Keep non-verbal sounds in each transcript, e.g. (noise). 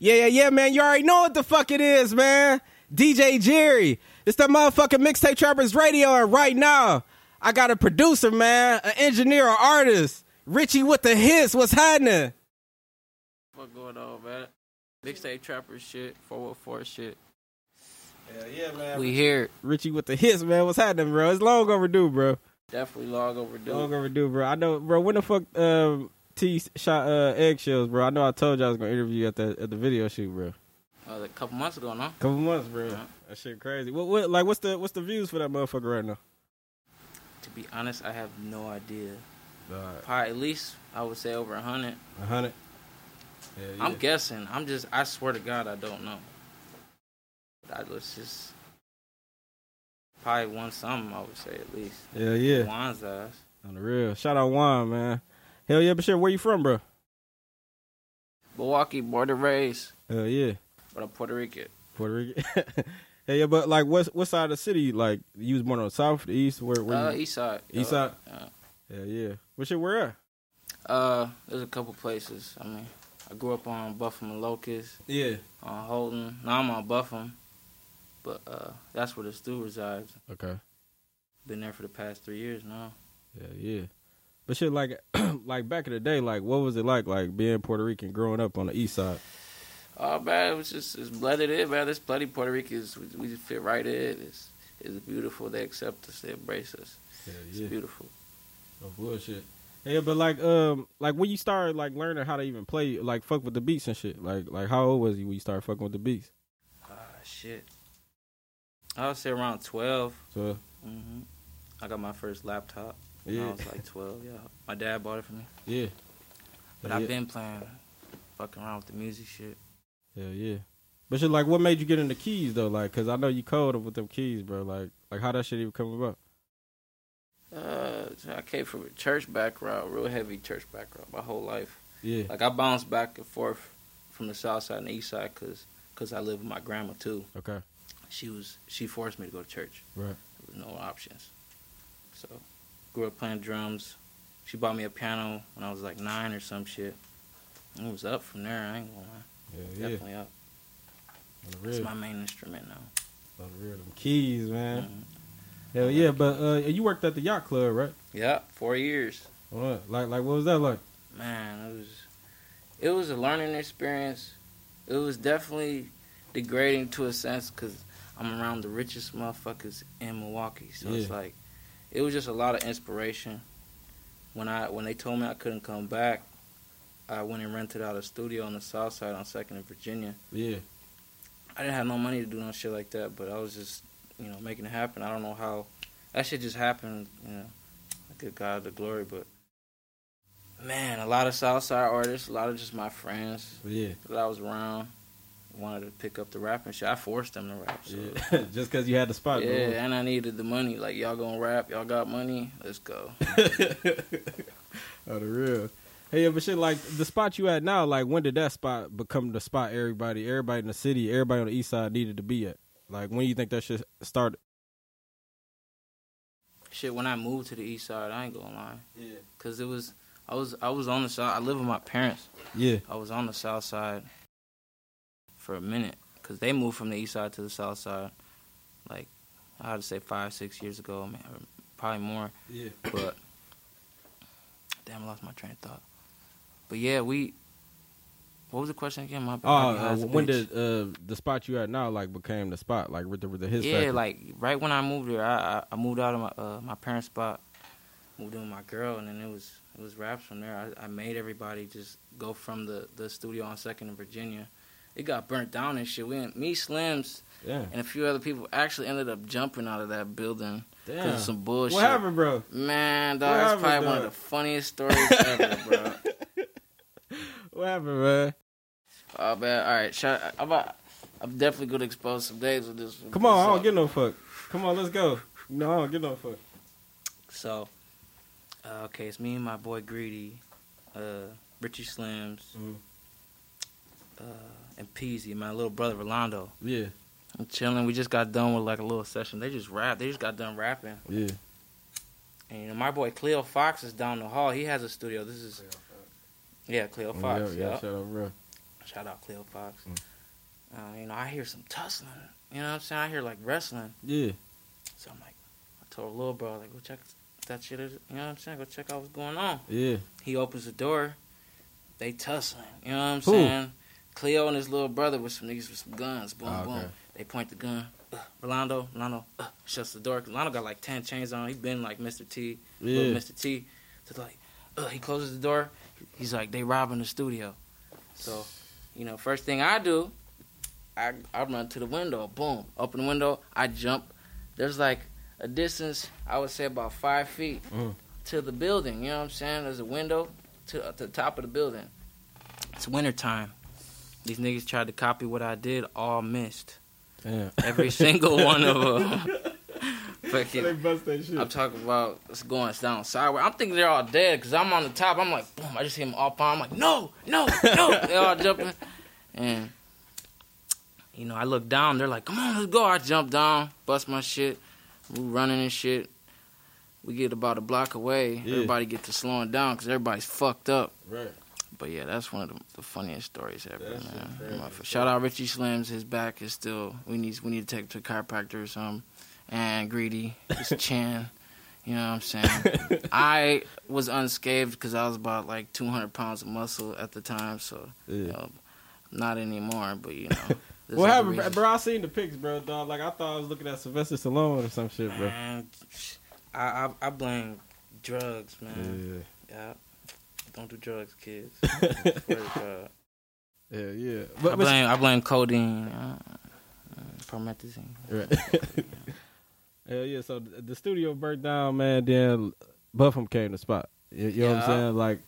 Yeah, yeah, yeah, man. You already know what the fuck it is, man. DJ Jerry. It's the motherfucking Mixtape Trappers Radio, and right now, I got a producer, man, an engineer, an artist. Richie with the hits. What's happening? What going on, man? Mixtape Trappers shit, 414 shit. Yeah, yeah, man. We here. Richie with the hits, man. What's happening, bro? It's long overdue, bro. Definitely long overdue. Long overdue, bro. I know, bro. When the fuck um, T shot uh, eggshells, bro? I know I told you I was gonna interview you at the at the video shoot, bro. Uh, a couple months ago, no? Couple months, bro. Yeah. That shit crazy. What, what, like, what's the what's the views for that motherfucker right now? To be honest, I have no idea. Alright, Probably at least I would say over a hundred. a hundred. Yeah, yeah. I'm guessing. I'm just. I swear to God, I don't know. I let's just probably won something. I would say at least. yeah, yeah. Juan's ass. On the real. Shout out Juan, man. Hell yeah, but shit, where you from, bro? Milwaukee, born and raised, Hell yeah, but I'm Puerto Rican. Puerto Rican. (laughs) Hell yeah, but like, what what side of the city? Like, you was born on the south, the east, where? where Uh, east side. East uh, side? yeah. Hell yeah. What shit? Where at? Uh, there's a couple places. I mean, I grew up on Buffum and Locust, Yeah. on Holton. Now I'm on Buffum, but uh, that's where the stew resides. Okay. Been there for the past three years now. Yeah, yeah. But shit, like, (clears throat) like back in the day, like, what was it like, like being Puerto Rican, growing up on the east side? Oh man, it was just it's blended in, man. There's plenty of Puerto Ricans. We, we just fit right in. It's it's beautiful. They accept us. They embrace us. Yeah, It's beautiful. No bullshit. Yeah, but like, um, like when you started like learning how to even play, like fuck with the beats and shit. Like, like how old was you when you started fucking with the beats? Ah shit. I would say around twelve. So hmm I got my first laptop. When yeah, I was like twelve. Yeah, my dad bought it for me. yeah, But yeah, I've been playing, fucking around with the music shit. yeah, yeah. But shit, like, what made you get into keys though? Like, cause I know you cold with them keys, bro. Like, like how that shit even come about? Uh, I came from a church background, real heavy church background, my whole life. Yeah, Like I bounced back and forth from the south side and the east side because cause I live with my grandma too. okay, She was she forced me to go to church. right, There was no options. So grew up playing drums. She bought me a piano when I was like nine or some shit. And it was up from there. I ain't gonna lie. yeah, yeah. Definitely up. It's my main instrument now. on the real, them keys, man. Mhm. Hell yeah, but uh, you worked at the yacht club, right? Yeah, four years. What? Like, like what was that like? man, it was it was a learning experience. It was definitely degrading to a sense because I'm around the richest motherfuckers in Milwaukee. So it's like it was just a lot of inspiration. When I when they told me I couldn't come back, I went and rented out a studio on the south side on Second in Virginia. Yeah, I didn't have no money to do no shit like that, but I was just you know making it happen. I don't know how that shit just happened. You know, I give God the glory, but. Man, a lot of Southside artists, a lot of just my friends yeah, that I was around wanted to pick up the rapping shit. I forced them to rap. So. yeah. (laughs) Just cause you had the spot. Yeah, and I needed the money. Like y'all gonna rap, y'all got money, let's go. (laughs) oh, the real. Hey, yeah, but shit, like the spot you at now, like when did that spot become the spot everybody, everybody in the city, everybody on the east side needed to be at? Like when you think that shit started? Shit, when I moved to the east side, I ain't gonna lie, Yeah, cause it was I was I was on the side. I live with my parents. yeah, I was on the south side for a minute, cause they moved from the east side to the south side, like I had to say five six years ago, man, or probably more. yeah. But damn, I lost my train of thought. But yeah, we. What was the question again? My bad. Oh, I uh, when bitch. did uh, the spot you at now like became the spot, like with the, with the his yeah, factory? like right when I moved here, I I, I moved out of my uh, my parents' spot, moved in with my girl, and then it was it was raps from there. I, I made everybody just go from the the studio on Second in Virginia. It got burnt down and shit. We went, me, Slims, yeah, and a few other people actually ended up jumping out of that building because damn. of some bullshit. What happened, bro? Man, dog, that's happened, probably one of the funniest stories ever, bro. (laughs) What happened, man? Oh man, all right. Shout, I'm about, I'm definitely gonna expose some days with this. Come on, I don't get no fuck. Come on, let's go. No, I don't get no fuck. So, uh, okay, it's me and my boy Greedy, uh, Richie Slims, Mhm. uh, and Peasy, my little brother Rolando. Yeah, I'm chilling. We just got done with like a little session. They just rap. They just got done rapping. yeah. And you know, my boy Cleo Fox is down the hall. He has a studio. This is yeah, Cleo Oh, Fox. yeah, yeah, yeah. shut up, bro. Shout out Cleo Fox. Uh, you know, I hear some tussling. You know what I'm saying? I hear like wrestling. Yeah. So I'm like, I told little bro, like, go check that shit. Is, you know what I'm saying? Go check out what's going on. Yeah. He opens the door. They tussling. You know what I'm Who? saying? Cleo and his little brother with some niggas with some guns. Boom, Ah, boom. They point the gun. Uh, Rolando, Rolando uh, shuts the door. Rolando got like 10 chains on. He been like Mr. T. Yeah. Little Mr. T. So like, uh, he closes the door. He's like, they robbing the studio. So, you know, first thing I do, I I run to the window. Boom, open the window. I jump. There's like a distance, I would say about five feet Mm. to the building. You know what I'm saying? There's a window to, to the top of the building. It's winter time. These niggas tried to copy what I did, all missed. Damn. Every single one of them. (laughs) they Fucking, bust that shit. I'm talking about it's going down sideways. I'm thinking they're all dead because I'm on the top. I'm like, boom. I just see them all palm. I'm like, no, no, no. (laughs) they all jumping, and you know, I look down. They're like, come on, let's go. I jump down, bust my shit, we running and shit. We get about a block away. Yeah. Everybody get to slowing down because everybody's fucked up. right. But yeah, that's one of the, the funniest stories ever, That shit man. Shout out Richie Slims. His back is still. We need we need to take to a chiropractor or something. And Greedy, his (laughs) chin. You know what I'm saying? I was unscathed because I was about like 200 pounds of muscle at the time, so Yeah. you know, not anymore. But you know, (laughs) What happened, reasons. bro? I seen the pics, bro. Dog, like I thought I was looking at Sylvester Stallone or some shit, bro. Man, I, I I blame drugs, man. Yeah. Yeah. Don't do drugs, kids. (laughs) Swear. Yeah, yeah. I But, but blame I blame codeine, uh, uh, promethazine. Right. (laughs) Hell yeah. So the the studio burnt down, man. Then Buffum came to spot. You, you know what I'm saying? Like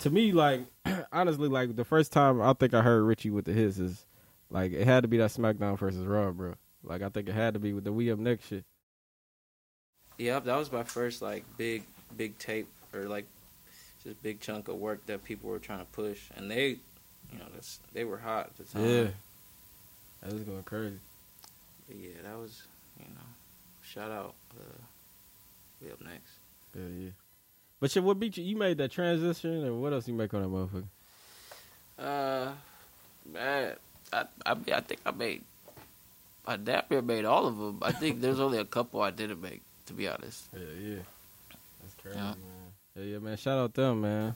to me, like (clears throat) honestly, like the first time I think I heard Richie with the his is like it had to be that SmackDown versus Raw, bro. Like I think it had to be with the We Up Next shit. Yep, that was my first like big big tape or like just big chunk of work that people were trying to push, and they, you know, that's they were hot at the time. Yeah. That was going crazy. But yeah, that was you know, shout out. Uh, we up next. Yeah, yeah. But shit, what beat you? You made that transition, or what else you make on that motherfucker? Uh, man, I I, I think I made. I damn near made all of them. I think there's only a couple I didn't make, to be honest. (laughs) Yeah, yeah. That's crazy, Yeah. man. Yeah, yeah, man. Shout out them, man.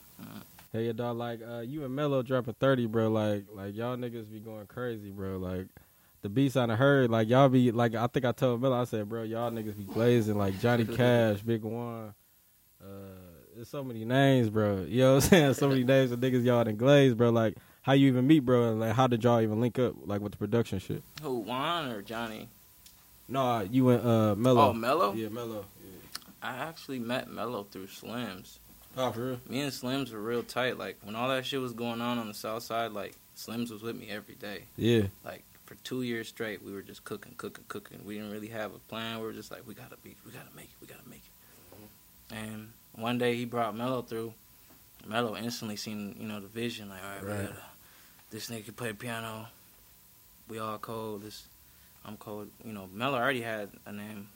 Hey, yeah, dog. Like, uh, you and Mello dropping thirty, bro. Like, like y'all niggas be going crazy, bro. Like, the beats I done heard, like y'all be like. I think I told Mello, I said, bro, y'all niggas be glazing Like Johnny (laughs) Cash, Big Juan. Uh, there's so many names, bro. You know what I'm saying? So many names of niggas y'all done glaze, bro. Like, how you even meet, bro? And like, how did y'all even link up, like with the production shit? Who, Juan or Johnny? No, you and uh Mello. Oh, Mello. Yeah, Mello. I actually met Mello through Slims. Oh, for real? Me and Slims were real tight. Like when all that shit was going on on the south side, like Slims was with me every day. Yeah. Like for two years straight, we were just cooking, cooking, cooking. We didn't really have a plan. We were just like, we gotta be, we gotta make it, we gotta make it. And one day he brought Mello through. Mello instantly seen, you know, the vision. Like, all right, we Right. gotta, this nigga can play piano. We all cold. This, I'm cold. You know, Mello already had a name.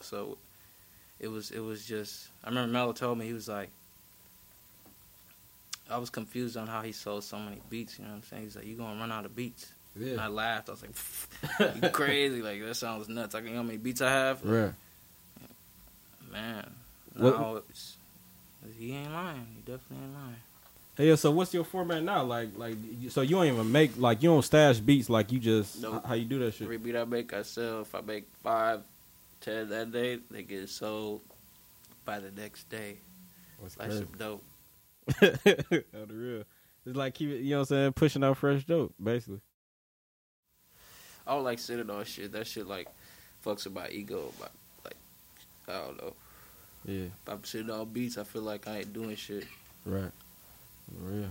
So, it was, it was just. I remember Mello told me he was like. I was confused on how he sold so many beats. You know what I'm saying? He's like, "You gonna run out of beats?" And I laughed. I was like, (laughs) "You crazy? Like that sounds nuts." Like, you know how many beats I have? Right. Man, What- no, it's, he ain't lying. He definitely ain't lying. Hey, yeah, so what's your format now? Like, like, so you don't even make like you don't stash beats like you just Nope. h- how you do that shit? Every beat I make, I sell. If I make five, that day, they get sold by the next day. What's Like crazy? some dope. (laughs) the real. It's like keep it, you know what I'm saying, pushing out fresh dope, basically. I don't like sitting on shit. That shit like fucks with my ego. But like, I don't know. Yeah, If I'm sitting on beats, I feel like I ain't doing shit. right. For real.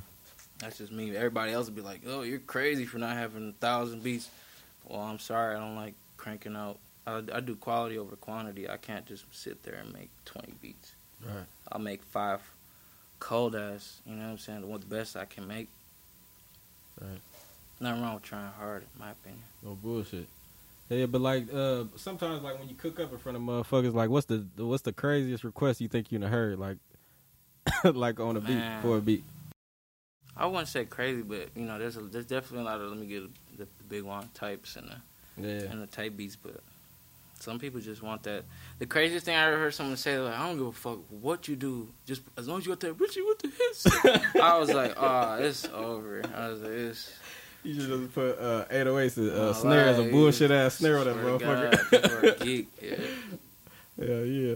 That's just me. Everybody else would be like, "Oh, you're crazy for not having a thousand beats." Well, I'm sorry. I don't like cranking out. I, I do quality over quantity. I can't just sit there and make 20 beats. Right. I'll make five cold ass. You know what I'm saying? The one the best I can make. Right. Nothing wrong with trying hard, in my opinion. No bullshit. Yeah, but like uh sometimes like when you cook up in front of motherfuckers, like what's the what's the craziest request you think you heard? Like (coughs) like on a beat for a beat. I wouldn't say crazy, but you know, there's a, there's definitely a lot of let me get the, the big one types and the Yeah. and the type beats, but some people just want that. The craziest thing I ever heard someone say, like, I don't give a fuck what you do, just as long as you got that Richie with the hits. (laughs) I was like, oh, it's over. I was like, it's. You should just put uh, 808s uh, oh, snare as a bullshit ass snare on that swear to motherfucker. God, (laughs) a geek. Yeah. Hell yeah.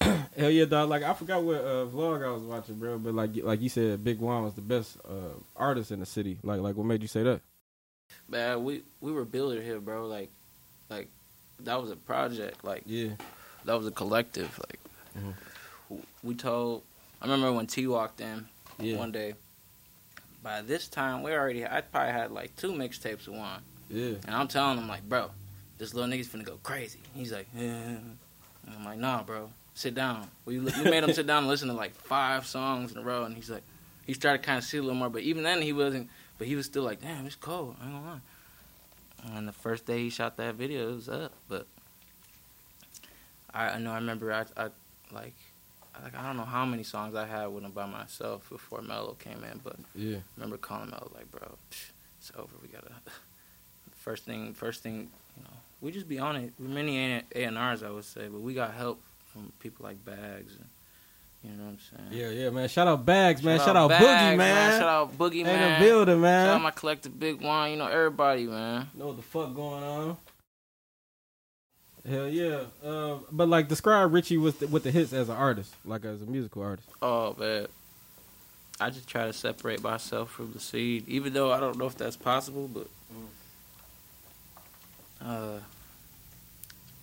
(clears throat) Hell yeah, dog. Like I forgot what uh, vlog I was watching, bro. But like like you said, Big Juan was the best uh, artist in the city. Like like what made you say that? Man, we we were building here, bro. Like, like that was a project. Like Yeah. that was a collective. Like Mhm. we told. I remember when T walked in Yeah. one day. By this time, we already. I probably had like two mixtapes of one, Yeah. and I'm telling him like, bro, this little nigga's finna go crazy. He's like, yeah. And I'm like, nah, bro, sit down. We we (laughs) made him sit down and listen to like five songs in a row, and he's like, he started kind of see a little more, but even then he wasn't. But he was still like, damn, it's cold. I ain't gonna lie. And the first day he shot that video, it was up. But I, I know I remember I, I like like I don't know how many songs I had with him by myself before Mello came in, but Yeah. I remember calling Mello like, bro, it's over. We gotta (laughs) first thing first thing, you know, we just be on it. Many A and R's I would say, but we got help from people like Bags and you know what I'm saying. Yeah, yeah, man. Shout out Bags, man. Shout, out Bags, Boogie, man. Shout out Boogie, man. In man. the building, Shout man. out my collective Big One. You know everybody, man. know what the fuck going on. Hell yeah. Uh, but like describe Richie with the, with the hits as an artist, like as a musical artist. Oh man, I just try to separate myself from the seed, even though I don't know if that's possible. But uh,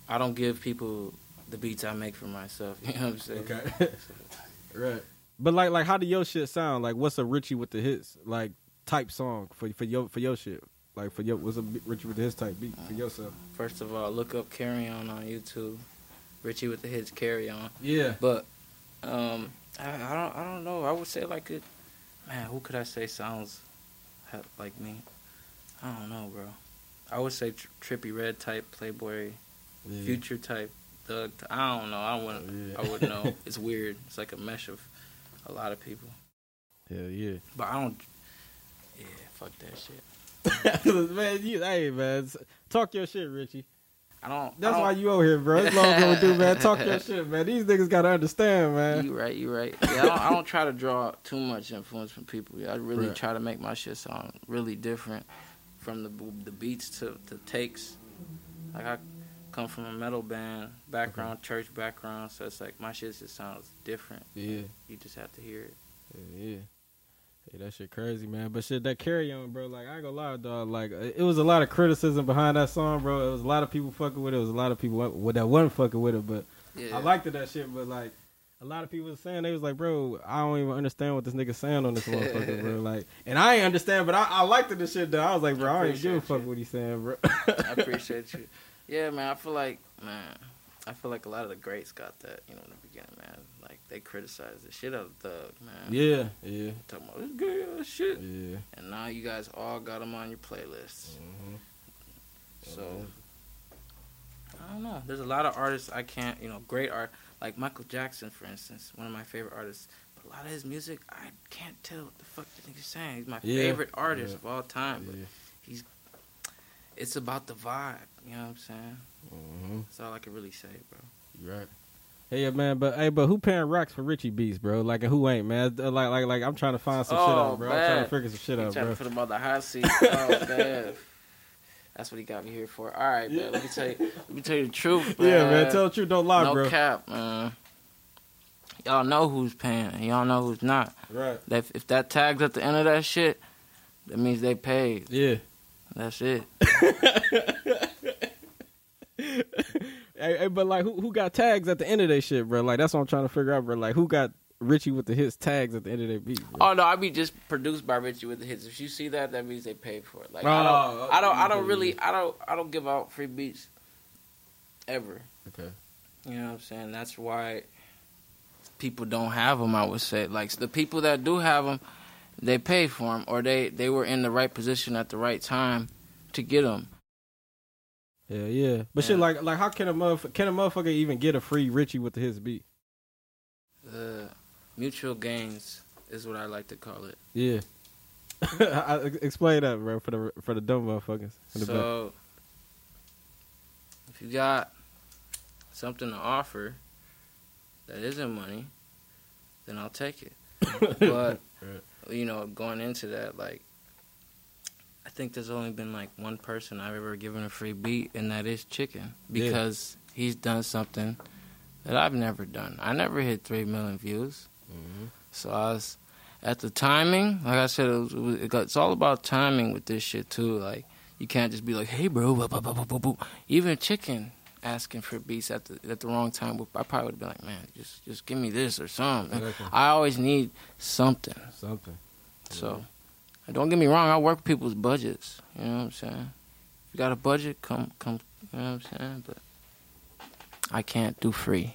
I don't give people the beats I make for myself. (laughs) You know what I'm saying? Okay. (laughs) (laughs) right. But like like how do your shit sound? Like what's a Richie with the hits like type song for for your for your shit? Like for your what's a Richie with the hits type beat for yourself? First of all, look up Carry On on YouTube. Richie with the hits Carry On. Yeah. But um, I, I don't I don't know. I would say like it. Man, who could I say sounds like me? I don't know, bro. I would say tr- Trippie Redd type, Playboy, yeah. Future type, Thug. I don't know. I wouldn't. Yeah. I wouldn't know. (laughs) It's weird. It's like a mesh of a lot of people. Hell yeah. But I don't. Yeah, fuck that shit. (laughs) man, you hey man, talk your shit, Richie. I don't. That's I why don't, you over here, bro. It's long (laughs) overdue, man. Talk your shit, man. These niggas gotta understand, man. You right. You right. Yeah, I don't, I don't try to draw too much influence from people. I really Right. try to make my shit sound really different, from the the beats to the takes. Like I come from a metal band background, church background, so it's like my shit just sounds different. Yeah. You just have to hear it. Yeah, yeah. Hey, that shit crazy, man. But shit, that carry on, bro. Like I ain't gonna lie, dog. Like uh, it was a lot of criticism behind that song, bro. It was a lot of people fucking with it. It was a lot of people wa- that wasn't fucking with it. But Yeah. I liked it that shit. But like a lot of people were saying they was like, bro, I don't even understand what this nigga saying on this motherfucker, bro. (laughs) Like, and I ain't understand, but I, I liked it. This shit, though. I was like, bro, I, I ain't give a fuck you. what he's saying, bro. I appreciate you. (laughs) Yeah, man. I feel like man. I feel like a lot of the greats got that. You know, in the beginning, man. Like they criticized the shit out of Thug, man. yeah, yeah, Talking about this ass shit. yeah. And now you guys all got them on your playlists. Mhm. So I don't know. There's a lot of artists I can't, you know, great art like Michael Jackson, for instance, one of my favorite artists. But a lot of his music, I can't tell what the fuck the nigga's saying. He's my Yeah. favorite artist Yeah. of all time. But yeah. It's about the vibe. You know what I'm saying? hmm That's all I can really say, bro. You right. Hey yeah, man, but hey, but who paying rocks for Richie beats, bro? Like, who ain't, man? Uh, Like, like, like, I'm trying to find some shit Oh, out, bro. I'm trying to figure some shit He out, trying bro. to put him on the hot seat. (laughs) Oh man. That's what he got me here for. All right, man. Let me tell you. Let me tell you the truth, (laughs) man. Yeah, man. Tell the truth, don't lie, no bro. cap, man. Y'all know who's paying. Y'all know who's not. Right. That if that tags at the end of that shit, that means they paid. Yeah. That's it. (laughs) Hey, hey, but like, who who got tags at the end of their shit, bro? Like, that's what I'm trying to figure out, bro. Like, who got Richie with the hits tags at the end of their beat, bro? Oh no, I be just produced by Richie with the hits. If you see that, that means they paid for it. Like I Oh, don't, I don't, I don't really, I don't, I don't give out free beats ever. Okay. You know what I'm saying? That's why people don't have them. I would say, like the people that do have them, they paid for them, or they they were in the right position at the right time to get them. Yeah, yeah. But shit, like, like, how can a motherfucker can a motherfucker even get a free Richie with the hits beat? Uh, mutual gains is what I like to call it. Yeah. (laughs) I- Explain that, bro, for the for the dumb motherfuckers. in the back. So, if you got something to offer that isn't money, then I'll take it. (laughs) but you know, going into that, like, I think there's only been like one person I've ever given a free beat, and that is Chicken, Yeah. because he's done something that I've never done. I never hit three million views. Mhm. So I was at the timing. Like I said, it was, it was, got, it's all about timing with this shit too. Like you can't just be like, "Hey, bro," even chicken asking for beats at the at the wrong time. I probably would have been like, "Man, just just give me this or something." Exactly. I always need something. Something. So and don't get me wrong, I work people's budgets. You know what I'm saying? If you got a budget, come come. You know what I'm saying? But I can't do free.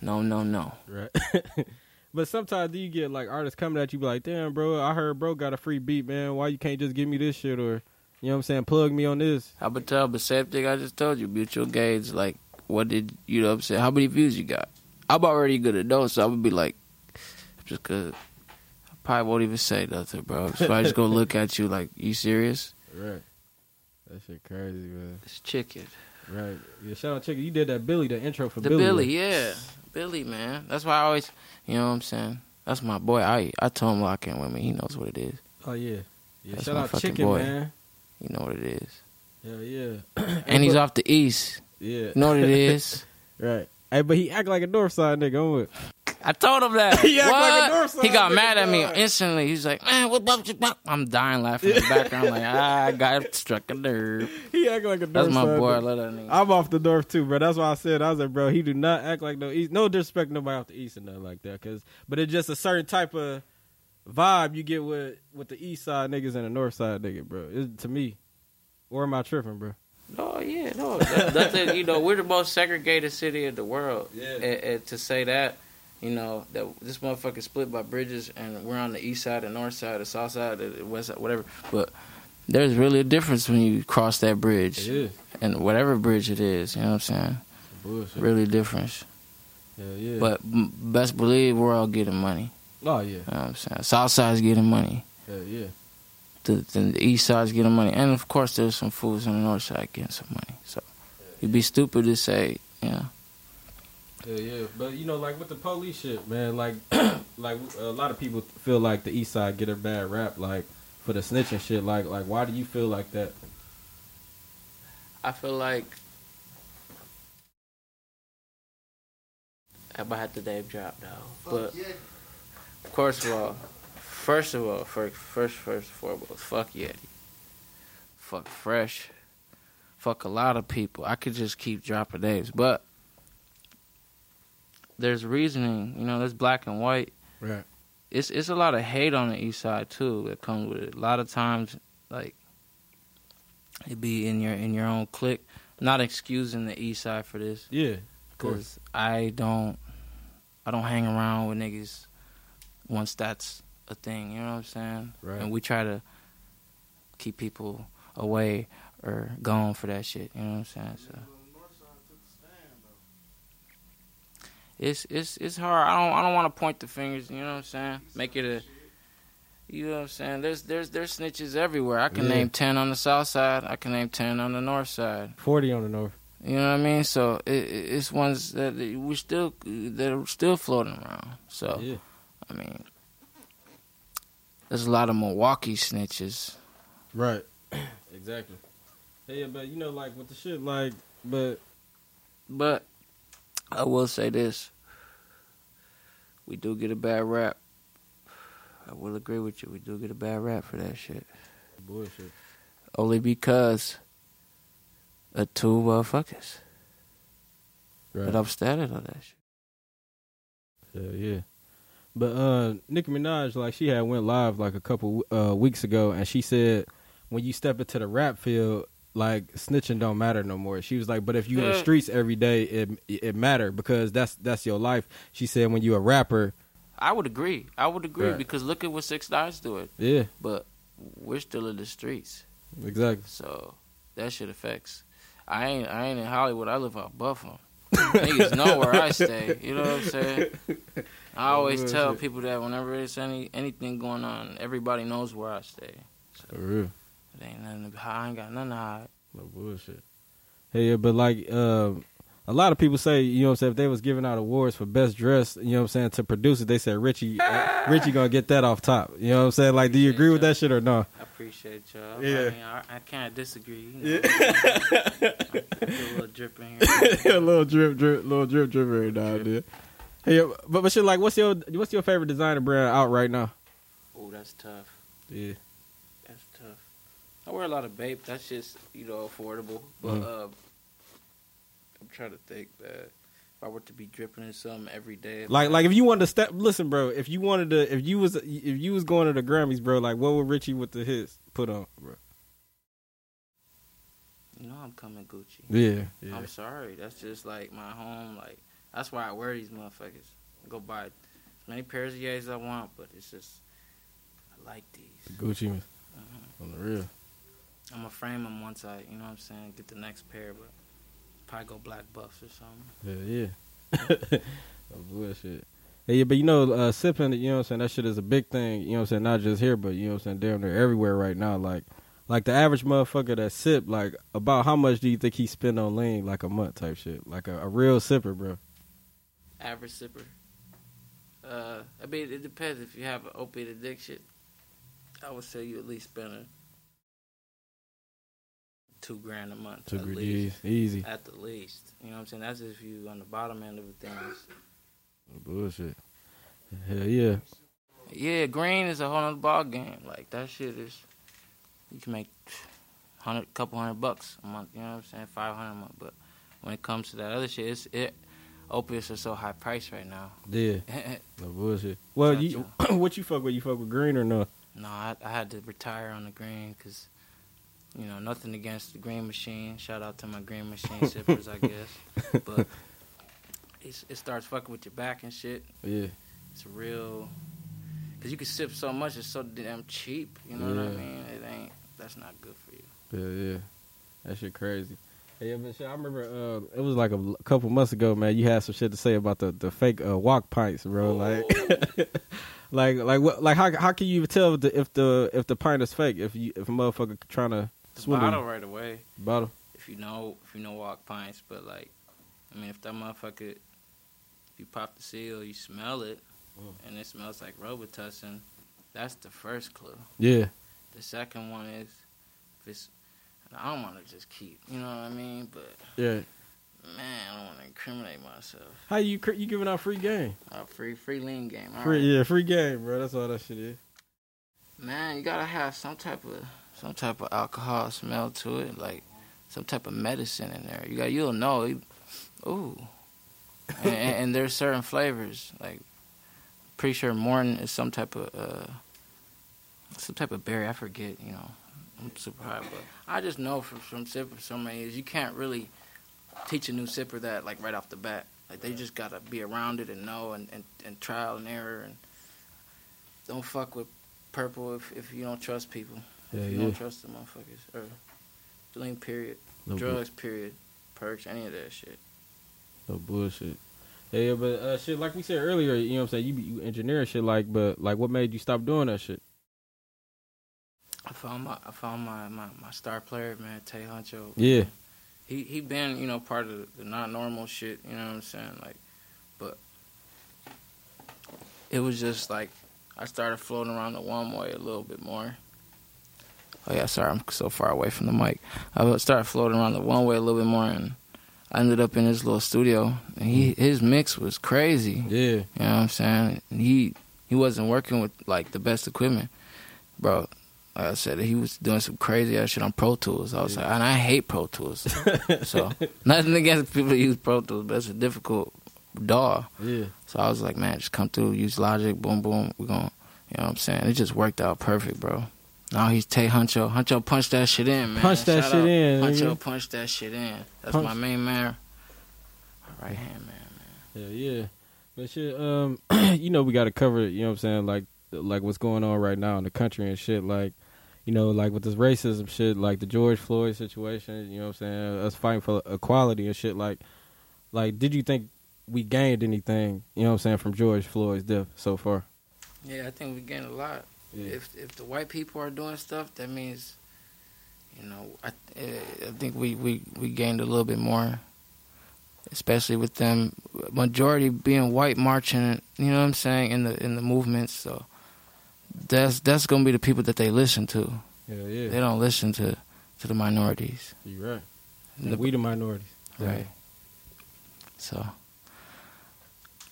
No, no, no. Right. (laughs) but sometimes you get like artists coming at you be like, damn, bro, I heard bro got a free beat, man. Why you can't just give me this shit or you know what I'm saying, plug me on this. How about tell the same thing I just told you, mutual gauge, like what did you know what I'm saying? How many views you got? I'm already gonna know, so I would be like just good. I probably won't even say nothing, bro. So I just gonna look at you like, you serious? Right. That shit crazy, man. It's chicken. Right. Yeah, shout out Chicken. You did that Billy, the intro for The Billy. Billy, yeah. Billy, man. That's why I always you know what I'm saying? That's my boy. I I told him lock in with me. He knows what it is. Oh yeah. Yeah, That's shout my out fucking Chicken, boy. man. You know what it is. Hell yeah. (clears throat) And he's but- off the east. Yeah. You know what it is? (laughs) Right. Hey, but he act like a north side nigga. I'm with. I told him that. (laughs) He act like a What? Northside he got mad at me instantly. He's like, man, what about you? I'm dying laughing in the background. like, (laughs) ah, I got struck a nerve. He act like a north That's my side boy. I love that nigga. I'm off the north too, bro. That's why I said I was like, bro, he do not act like no east. No disrespect, nobody off the east and nothing like that. Cause, but it's just a certain type of vibe you get with with the east side niggas and the north side nigga, bro. It's, to me, or am I tripping, bro? No, yeah, no. That, that's it. You know, we're the most segregated city in the world. Yeah. And, and to say that, you know, that this motherfucker split by bridges, and we're on the east side, the north side, the south side, the west side, whatever. But there's really a difference when you cross that bridge, is and whatever bridge it is. You know what I'm saying? bullshit. Really difference. Hell yeah. But best believe we're all getting money. Oh yeah, You know what I'm saying? South side's getting money. hell yeah. The, the, the east side's getting money. And of course, there's some fools on the north side getting some money. So you'd be stupid to say, you know. Yeah, yeah, but you know, like with the police shit, man, like, (clears throat) like a lot of people feel like the East Side get a bad rap, like for the snitching shit. Like, like why do you feel like that? I feel like I might have to name drop now, but of course of all, first of all, first, first, first foremost, fuck Yeti, fuck Fresh, fuck a lot of people. I could just keep dropping names, but there's reasoning. You know, there's black and white. Right. It's it's a lot of hate on the east side too that comes with it. A lot of times, like it be in your in your own clique. Not excusing the east side for this Yeah. Of course. because I don't I don't hang around with niggas once that's a thing. You know what I'm saying? Right. And we try to keep people away or gone for that shit. You know what I'm saying? So it's it's it's hard. I don't I don't want to point the fingers. You know what I'm saying? Make it a you know what I'm saying? There's there's there's snitches everywhere. I can Yeah. name ten on the south side. I can name ten on the north side. Forty on the north. You know what I mean? So it, it- it's ones that we still that are still floating around. So Yeah. I mean, there's a lot of Milwaukee snitches. Right. (clears throat) exactly. Yeah, but you know, like with the shit, like, but But I will say this: we do get a bad rap. I will agree with you. We do get a bad rap for that shit, bullshit. only because of two motherfuckers Right. that I'm standing on that shit. Hell yeah. But uh Nicki Minaj, like she had went live like a couple uh weeks ago and she said when you step into the rap field, like snitching don't matter no more. She was like, But if you in the streets every day, it it matter because that's that's your life. She said when you a rapper, I would agree. I would agree Right. because look at what Six Nine's doing. yeah, But we're still in the streets. exactly. So that shit affects. I ain't I ain't in Hollywood. I live out Buffalo. Niggas know where I stay. You know what I'm saying? (laughs) I always Real tell shit. people that whenever there's any anything going on, everybody knows where I stay. For real. It ain't nothing to hide. I ain't got nothing to hide. No bullshit. Hey, yeah, but like uh, a lot of people say, you know what I'm saying, if they was giving out awards for best dress, you know what I'm saying, to producers, they said Richie uh, (laughs) Richie gonna get that off top. You know what I'm saying? Like, do you agree with that shit or no? I appreciate y'all. Yeah. I, mean, I, I can't disagree. You know? Put (laughs) a little drip in here. (laughs) a little drip, drip, little drip, drip every now and then. Hey, but but shit, like, what's your what's your favorite designer brand out right now? Oh, that's tough. Yeah, That's tough. I wear a lot of Bape. That's just you know affordable. But Mhm. uh, I'm trying to think that if I were to be dripping in something every day, like like if you wanted to step, listen, bro. If you wanted to, if you was if you was going to the Grammys, bro, like what would Richie with the hits put on, bro? you know I'm coming Gucci. Yeah, yeah. I'm sorry. That's just like my home. Like that's why I wear these motherfuckers. Go buy as many pairs of Yeezys as I want, but it's just I like these. Gucci Mhm. on the real. I'm gonna frame them once I, you know what I'm saying, get the next pair, but probably go black buffs or something. Yeah, (laughs) yeah. bullshit. Hey, yeah, but you know, uh, sipping, you know what I'm saying, that shit is a big thing, you know what I'm saying, not just here, but you know what I'm saying, damn near everywhere right now. Like like the average motherfucker that sip, like about how much do you think he spend on lean like a month type shit? Like a, a real sipper, bro. Average sipper. Uh, I mean, it depends. If you have an opiate addiction, I would say you at least spend a two grand a month. Two least. easy. At the least, you know what I'm saying. That's if you on the bottom end of the things. Bullshit. Hell yeah. Yeah, green is a whole nother ball game. Like that shit is, you can make hundred, couple hundred bucks a month. You know what I'm saying? Five hundred a month. But when it comes to that other shit, it's it. Opiates are so high priced right now. Yeah. (laughs) No bullshit. Well, Gotcha. you (clears throat) what you fuck with? You fuck with green or no? No, I, I had to retire on the green because, you know, nothing against the green machine. Shout out to my green machine (laughs) sippers, I guess. But it starts fucking with your back and shit. Yeah. It's real. Because you can sip so much, it's so damn cheap. You know what I mean? It ain't, that's not good for you. Yeah, yeah. That shit crazy. Yeah, but I remember uh, it was like a couple months ago, man. You had some shit to say about the the fake uh, Wock pints, bro. Like, (laughs) like, like, what? Like, how how can you tell if the if the if the pint is fake? If you if a motherfucker trying to The swindle bottle you? right away. bottle? If you know, if you know Wock pints, but like, I mean, if that motherfucker, if you pop the seal, you smell it, Mm. and it smells like Robitussin, that's the first clue. Yeah, The second one is, if it's, I don't want to just keep, you know what I mean? But yeah. man, I don't want to incriminate myself. How you you giving out free game? Uh, free, free lean game. Free, right. yeah, free game, bro. That's all that shit is. Man, you gotta have some type of some type of alcohol smell to it, like some type of medicine in there. You got you'll know. You- Ooh, (laughs) and, and, and there's certain flavors. Like pretty sure Morton is some type of uh, some type of berry. I forget. You know, I'm super high, but I just know from from sipping so many years, you can't really teach a new sipper that like right off the bat. Like they just gotta be around it and know and, and, and trial and error and don't fuck with purple if, if you don't trust people. Yeah, if you yeah. don't trust the motherfuckers. Or doing period. No, bu- Drugs, period. Perks, any of that shit. no bullshit. Yeah, yeah, but uh, shit, like we said earlier, you know what I'm saying? You be you engineer shit, like, but like, what made you stop doing that shit? I found my I found my, my, my star player, man, Tay Huncho. Yeah, He he been, you know, part of the not normal shit, you know what I'm saying? Like but it was just like I started floating around the one way a little bit more. Oh yeah, sorry, I'm so far away from the mic. I started floating around the one way a little bit more and I ended up in his little studio and he mm. his mix was crazy. yeah, You know what I'm saying? He he wasn't working with like the best equipment, bro. I said, he was doing some crazy ass shit on Pro Tools. I was like, and I hate Pro Tools. (laughs) so nothing against people who use Pro Tools, but it's a difficult DAW. yeah. So I was like, man, just come through, use Logic, boom, boom. We're going, you know what I'm saying? It just worked out perfect, bro. Now he's Tay Huncho. Huncho punched that shit in, man. Punch that Shout shit out. in, Huncho nigga. punched that shit in. That's Punch- my main man. My Right hand man. Man. Yeah, yeah. But shit, um, (clears throat) you know we got to cover it. You know what I'm saying? Like, like what's going on right now in the country and shit. Like, you know, like with this racism shit, like the George Floyd situation. You know what I'm saying? Us fighting for equality and shit. Like, like, did you think we gained anything, you know what I'm saying, from George Floyd's death so far. Yeah, I think we gained a lot. Yeah. If if the white people are doing stuff, that means, you know, I eh, I think we we we gained a little bit more, especially with them majority being white marching. You know what I'm saying in the in the movements. So that's that's gonna be the people that they listen to. Yeah, yeah. They don't listen to to the minorities. You're right. The- we the minorities. Right. So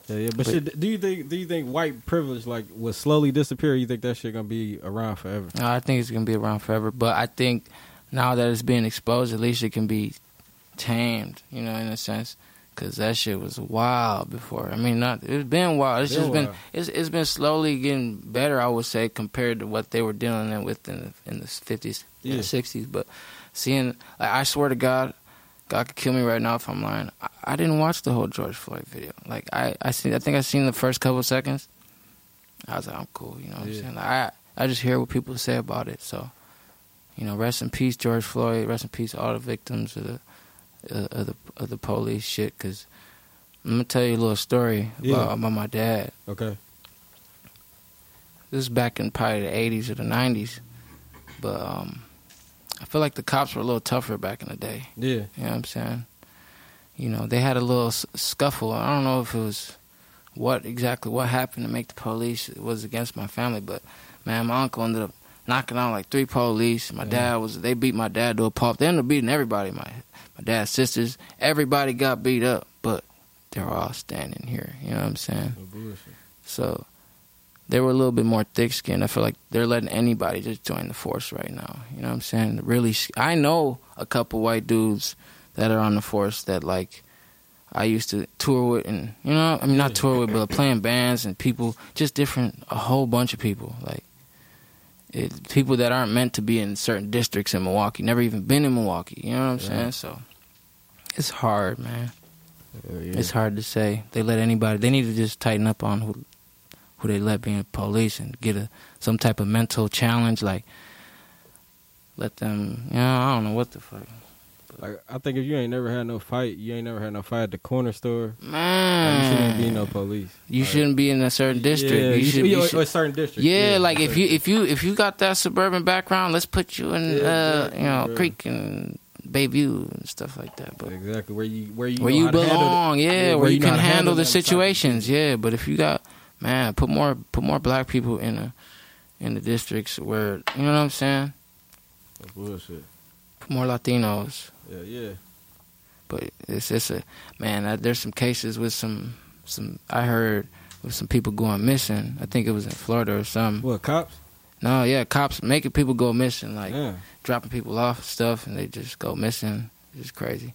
Yeah, yeah. But, But- shit, do you think do you think white privilege like will slowly disappear? Or you think that shit gonna be around forever? no, I think it's gonna be around forever. But I think now that it's being exposed, at least it can be tamed. You know, in a sense, because that shit was wild before. I mean, not it's been wild. It's Been just been it's it's been slowly getting better. I would say compared to what they were dealing with in the in the fifties, Yeah. and sixties. But seeing, like, I swear to God. God could kill me right now if I'm lying. I, I didn't watch the whole George Floyd video. Like I, I seen, I think I seen the first couple seconds. I was like, I'm cool. You know what Yeah. I'm saying? Like, I, I just hear what people say about it. So, you know, rest in peace, George Floyd. Rest in peace, all the victims of the, of the, of the police shit. Cause I'm gonna tell you a little story Yeah. about, about my dad. Okay. This is back in probably the 80s or the 90s, but um, I feel like the cops were a little tougher back in the day. Yeah. You know what I'm saying? You know, they had a little scuffle. I don't know if it was what exactly what happened to make the police it was against my family, but man, my uncle ended up knocking out like three police. My Yeah. dad was they beat my dad to a pulp. They ended up beating everybody. My my dad's sisters, everybody got beat up, but they're all standing here. You know what I'm saying? No. So they were a little bit more thick skinned. I feel like they're letting anybody just join the force right now. You know what I'm saying? Really, I know a couple white dudes that are on the force that like I used to tour with, and you know, I mean not tour with, but playing bands and people, just different, a whole bunch of people, like. It, people that aren't meant to be in certain districts in Milwaukee, never even been in Milwaukee. You know what I'm Yeah. saying? So it's hard, man. Yeah, yeah. It's hard to say. They let anybody. They need to just tighten up on who who they let be in police and get a some type of mental challenge. Like let them. You know, I don't know what the fuck. Like I think if you ain't never had no fight, you ain't never had no fight at the corner store. Like, Man, you shouldn't be in no police. You Like, shouldn't be in a certain district. Yeah, you, should. be you should- or certain districts. yeah, like if you if you if you got that suburban background, let's put you in Yeah, uh you know. Creek and Bayview and stuff like that. But exactly where you where you where you how to handle belong, yeah, where, you know can handle the situations, yeah. But if you got man, put more put more black people in the in the districts where you know what I'm saying. shit. Bullshit. Put more Latinos, Yeah, yeah. but it's it's a man. uh, There's some cases with some some I heard with some people going missing. I think it was in Florida or something. What cops? No, yeah, cops making people go missing, like yeah. dropping people off stuff, and they just go missing. It's just crazy.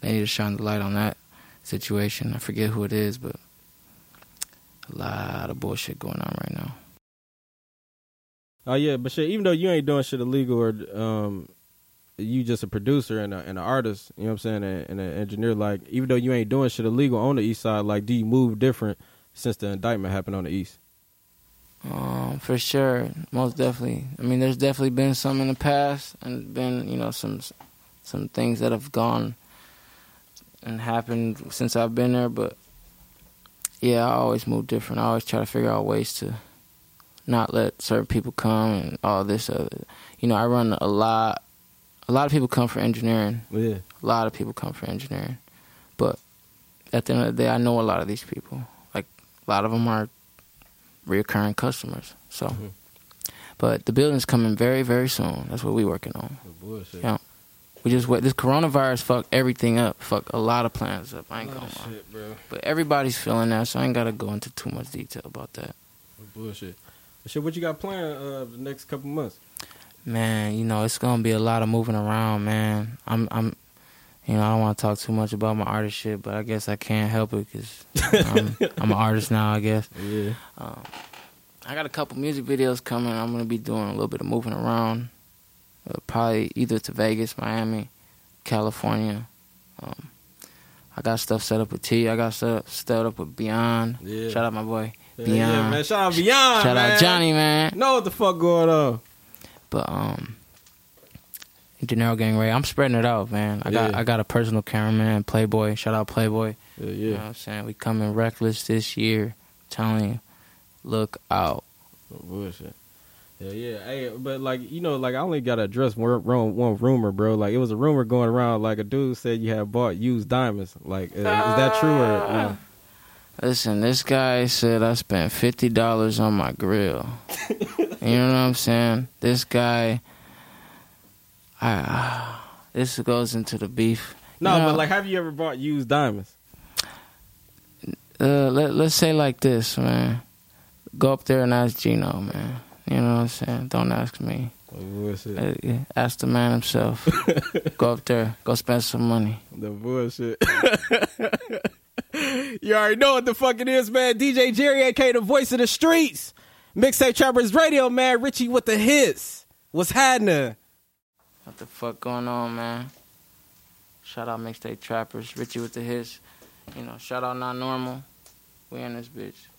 They need to shine the light on that situation. I forget who it is, but a lot of bullshit going on right now. Oh yeah, but shit. Even though you ain't doing shit illegal or um, you just a producer and a, and an artist. You know what I'm saying? And, and an engineer. Like even though you ain't doing shit illegal on the east side, like do you move different since the indictment happened on the east? Um, for sure, most definitely. I mean, there's definitely been some in the past, and been you know some some things that have gone and happened since I've been there. But yeah, I always move different. I always try to figure out ways to not let certain people come and all this other. You know, I run a lot. A lot of people come for engineering. Yeah. A lot of people come for engineering, but at the end of the day, I know a lot of these people. Like a lot of them are reoccurring customers. So, Mhm. but the building's coming very, very soon. That's what we're working on. bullshit. Yeah. We just wait. This coronavirus fucked everything up. Fuck a lot of plans up. I ain't gonna lie. shit, bro. But everybody's feeling that, so I ain't gotta go into too much detail about that. Bullshit. Shit, what you got planned uh, the next couple months? Man, you know it's gonna be a lot of moving around, man. I'm, I'm, you know, I don't want to talk too much about my artist shit, but I guess I can't help it because (laughs) I'm, I'm an artist now. I guess. Yeah. Um, I got a couple music videos coming. I'm gonna be doing a little bit of moving around. Uh, probably either to Vegas, Miami, California. Um, I got stuff set up with T. I got stuff set up with Beyond. Yeah. Shout out my boy Yeah, Beyond. yeah, man. Shout out Beyond. Shout man. out Johnny, man. Know what the fuck going on? But um, De Niro Gang Radio. I'm spreading it out, man. I got Yeah. I got a personal cameraman, Playboy. Shout out Playboy. Yeah, You know what I'm saying? We coming reckless this year. telling you, look out. Oh, Bullshit. Yeah, yeah. Hey, but like you know, like I only got to address one, one, rumor, bro. Like it was a rumor going around, like a dude said you had bought used diamonds. Like, is, is that true or? Ah! No? Listen, this guy said I spent fifty dollars on my grill. (laughs) you know what I'm saying? This guy, I, (sighs) this goes into the beef. No, You know, but like, have you ever bought used diamonds? uh, let let's say like this, man. Go up there and ask Gino, man. You know what I'm saying? Don't ask me. Bullshit. Uh, Ask the man himself. (laughs) go up there. Go spend some money. The bullshit. (laughs) you already know what the fuck it is, man. DJ Jerry, aka the voice of the streets. Mixtape Trappers Radio, man. Richie with the hits. What's happening? What the fuck going on, man? Shout out Mixtape Trappers, Richie with the hits. You know, shout out Not Normal. We in this bitch.